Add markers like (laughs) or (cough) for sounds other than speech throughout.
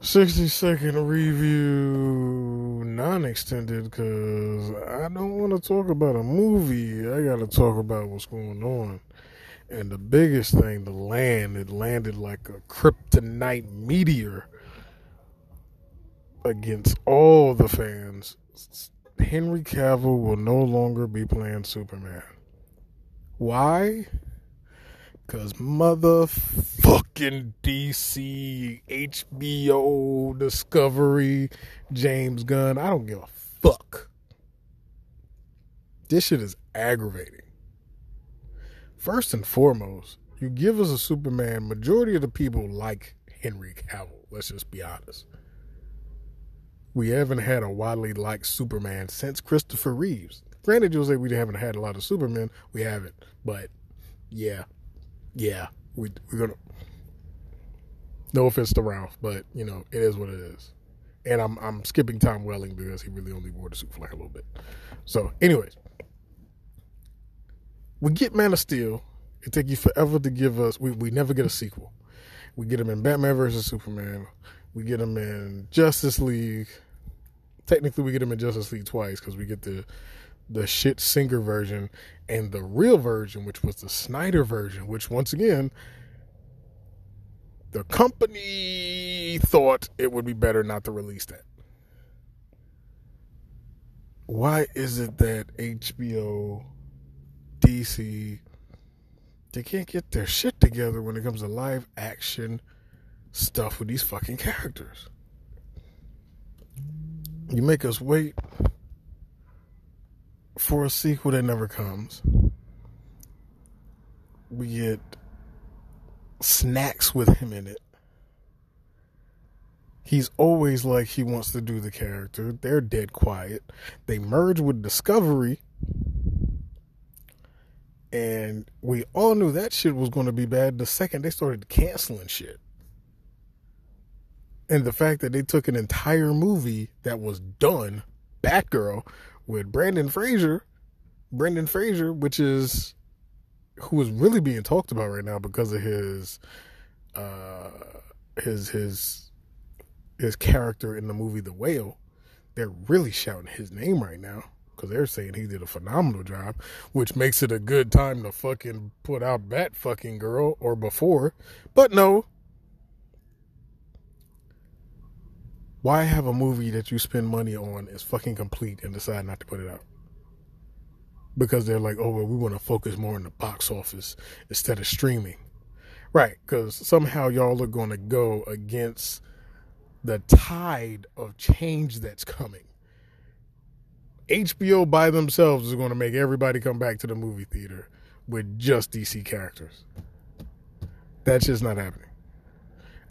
60 second review, non extended, because I don't want to talk about a movie. I got to talk about what's going on. And the biggest thing, the land, it landed like a kryptonite meteor against all the fans. Henry Cavill will no longer be playing Superman. Why? Because motherfucking DC, HBO, Discovery, James Gunn, I don't give a fuck. This shit is aggravating. First and foremost, you give us a Superman, majority of the people like Henry Cavill. Let's just be honest. We haven't had a widely liked Superman since Christopher Reeves. Granted, you'll say we haven't had a lot of Supermen. We haven't. But yeah, yeah, we we're gonna. No offense to Ralph, but you know it is what it is. And I'm I'm skipping Tom Welling because he really only wore the suit for like a little bit. So, anyways, we get Man of Steel. It take you forever to give us. We we never get a sequel. We get him in Batman versus Superman. We get him in Justice League. Technically, we get him in Justice League twice because we get the the shit singer version and the real version, which was the Snyder version, which once again, the company thought it would be better not to release that. Why is it that HBO, DC, they can't get their shit together when it comes to live action stuff with these fucking characters? You make us wait for a sequel that never comes. We get snacks with him in it. He's always like he wants to do the character. They're dead quiet. They merge with Discovery. And we all knew that shit was going to be bad the second they started canceling shit. And the fact that they took an entire movie that was done, Batgirl, with Brandon Fraser, Brendan Fraser, which is who is really being talked about right now because of his uh his his his character in the movie The Whale. They're really shouting his name right now because they're saying he did a phenomenal job, which makes it a good time to fucking put out Bat fucking Girl or before. But no. Why have a movie that you spend money on is fucking complete and decide not to put it out? Because they're like, oh, well, we want to focus more on the box office instead of streaming. Right, because somehow y'all are going to go against the tide of change that's coming. HBO by themselves is going to make everybody come back to the movie theater with just DC characters. That's just not happening.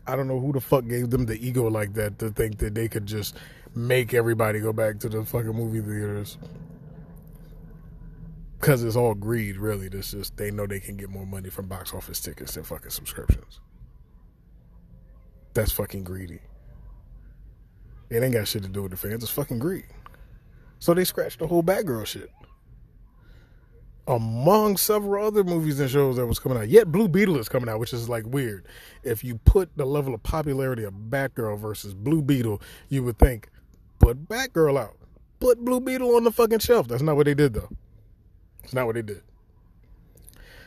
I don't know who the fuck gave them the ego like that to think that they could just make everybody go back to the fucking movie theaters because it's all greed, really. This just they know they can get more money from box office tickets than fucking subscriptions. That's fucking greedy. It ain't got shit to do with the fans. It's fucking greed. So they scratched the whole Batgirl shit. Among several other movies and shows that was coming out. Yet Blue Beetle is coming out, which is like weird. If you put the level of popularity of Batgirl versus Blue Beetle, you would think, put Batgirl out. Put Blue Beetle on the fucking shelf. That's not what they did though. It's not what they did.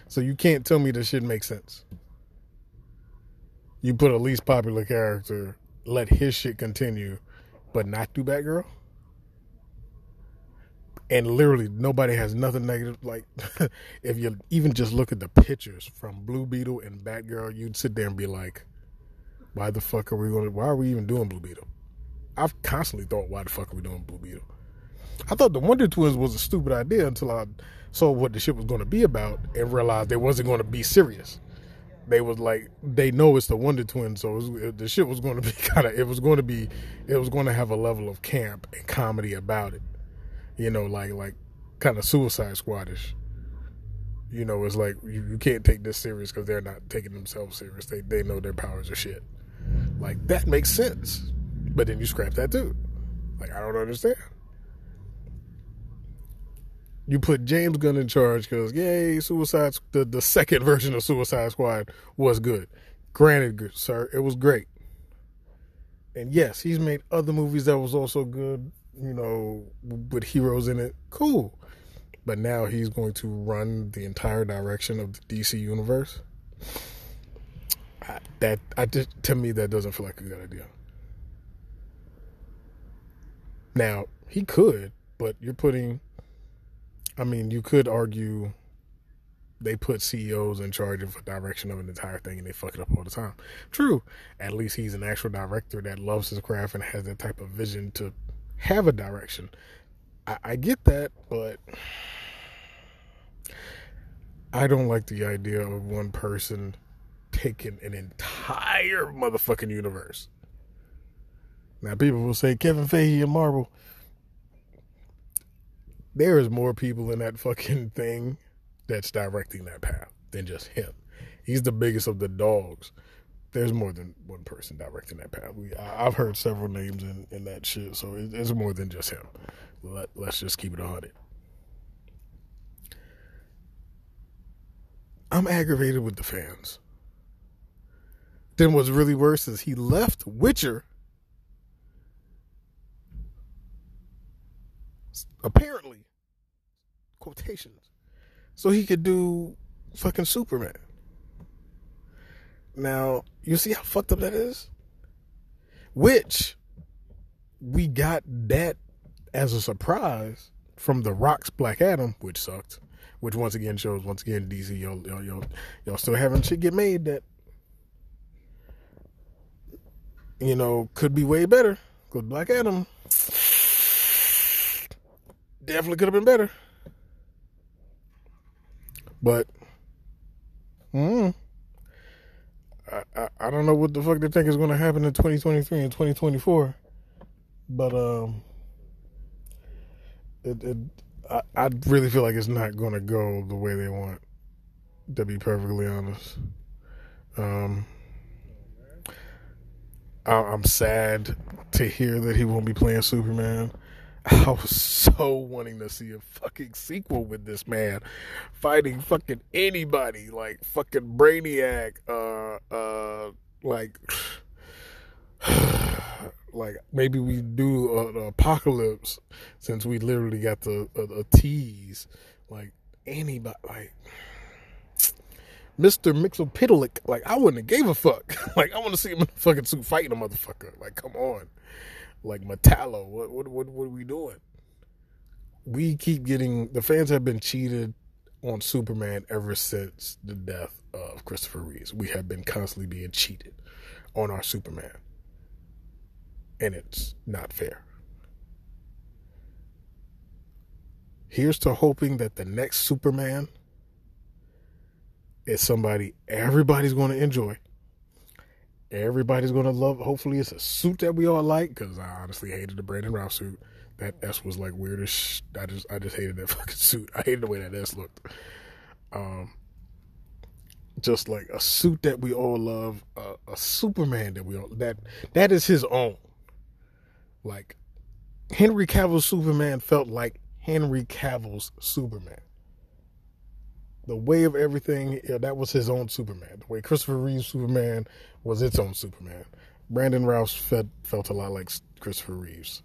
So you can't tell me this shit makes sense. You put a least popular character, let his shit continue, but not do Batgirl? And literally nobody has nothing negative. Like (laughs) if you even just look at the pictures from Blue Beetle and Batgirl, you'd sit there and be like, why the fuck are we going why are we even doing Blue Beetle? I've constantly thought, why the fuck are we doing Blue Beetle? I thought the Wonder Twins was a stupid idea until I saw what the shit was going to be about and realized they wasn't going to be serious. They was like they know it's the Wonder Twins, so was, it, the shit was going (laughs) to be kind of it was going to be it was going to have a level of camp and comedy about it, you know, like like kind of Suicide Squadish. You know, it's like you, you can't take this serious because they're not taking themselves serious. They they know their powers are shit. Like that makes sense, but then you scrap that too. Like I don't understand you put James Gunn in charge because yay, Suicide the the second (laughs) version of Suicide Squad was good. Granted, good sir, it was great. And yes, he's made other movies that was also good, you know, with heroes in it. Cool. But now he's going to run the entire direction of the DC universe. I, that I just to me that doesn't feel like a good idea. Now, he could, but you're putting I mean, you could argue they put CEOs in charge of a direction of an entire thing and they fuck it up all the time. True. At least he's an actual director that loves his craft and has that type of vision to have a direction. I, I get that, but I don't like the idea of one person taking an entire motherfucking universe. Now people will say Kevin Feige and Marvel. There is more people in that fucking thing that's directing that path than just him. He's the biggest of the dogs. There's more than one person directing that path. We, I, have heard several names in, in that shit, so it, it's more than just him. Let, let's just keep it on it. I'm aggravated with the fans. Then what's really worse is he left Witcher. Apparently, quotations so he could do fucking Superman. Now, you see how fucked up that is? Which we got that as a surprise from The Rock's Black Adam, which sucked. Which once again shows, once again, DC, y'all, y'all, y'all, y'all still having shit get made that, you know, could be way better. Because Black Adam definitely could have been better. But, mm, I, I, I don't know what the fuck they think is going to happen in 2023 and 2024. But, um, it, it I, I really feel like it's not going to go the way they want, to be perfectly honest. Um, I, I'm sad to hear that he won't be playing Superman. (laughs) I was so wanting to see a fucking sequel with this man fighting fucking anybody, like fucking Brainiac, uh, uh, like, (sighs) like maybe we do an apocalypse since we literally got the a, a tease, like anybody, like. Mr. Mxyzptlk, like I wouldn't have gave a fuck. (laughs) like I want to see him in a fucking suit fighting a motherfucker. Like come on like Metallo. What what what what are we doing? We keep getting the fans have been cheated on Superman ever since the death of Christopher Reeves. We have been constantly being cheated on our Superman. And it's not fair. Here's to hoping that the next Superman is somebody everybody's going to enjoy everybody's gonna love. Hopefully, it's a suit that we all like. Because I honestly hated the Brandon Routh suit. That S was like weird as. Sh- I just I just hated that (laughs) fucking suit. I hated the way that S looked. Um, just like a suit that we all love, a, a Superman that we all that that is his own. Like Henry Cavill's Superman felt like Henry Cavill's Superman the way of everything, yeah, that was his own Superman. The way Christopher Reeve's Superman was its own Superman. Brandon Routh felt, felt a lot like Christopher Reeve's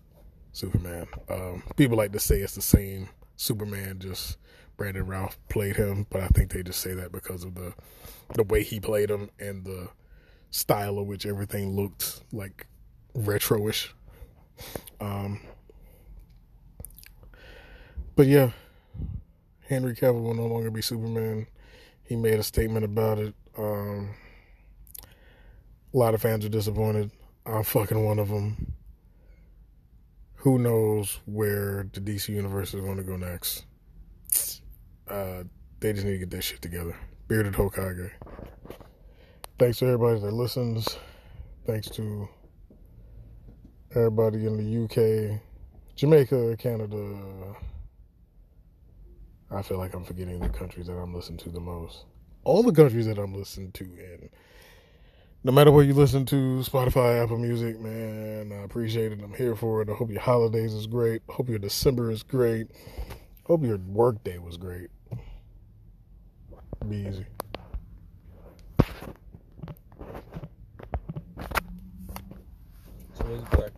Superman. Um, people like to say it's the same Superman, just Brandon Routh played him, but I think they just say that because of the the way he played him and the style of which everything looked like retroish. Um, but yeah, Henry Cavill will no longer be Superman. He made a statement about it. Um, a lot of fans are disappointed. I'm fucking one of them. Who knows where the DC universe is going to go next? Uh, they just need to get that shit together. Bearded Hokage. Thanks to everybody that listens. Thanks to everybody in the UK, Jamaica, Canada. I feel like I'm forgetting the countries that I'm listening to the most. All the countries that I'm listening to, and no matter where you listen to, Spotify, Apple Music, man, I appreciate it. I'm here for it. I hope your holidays is great. I hope your December is great. I hope your work day was great. Be easy. great.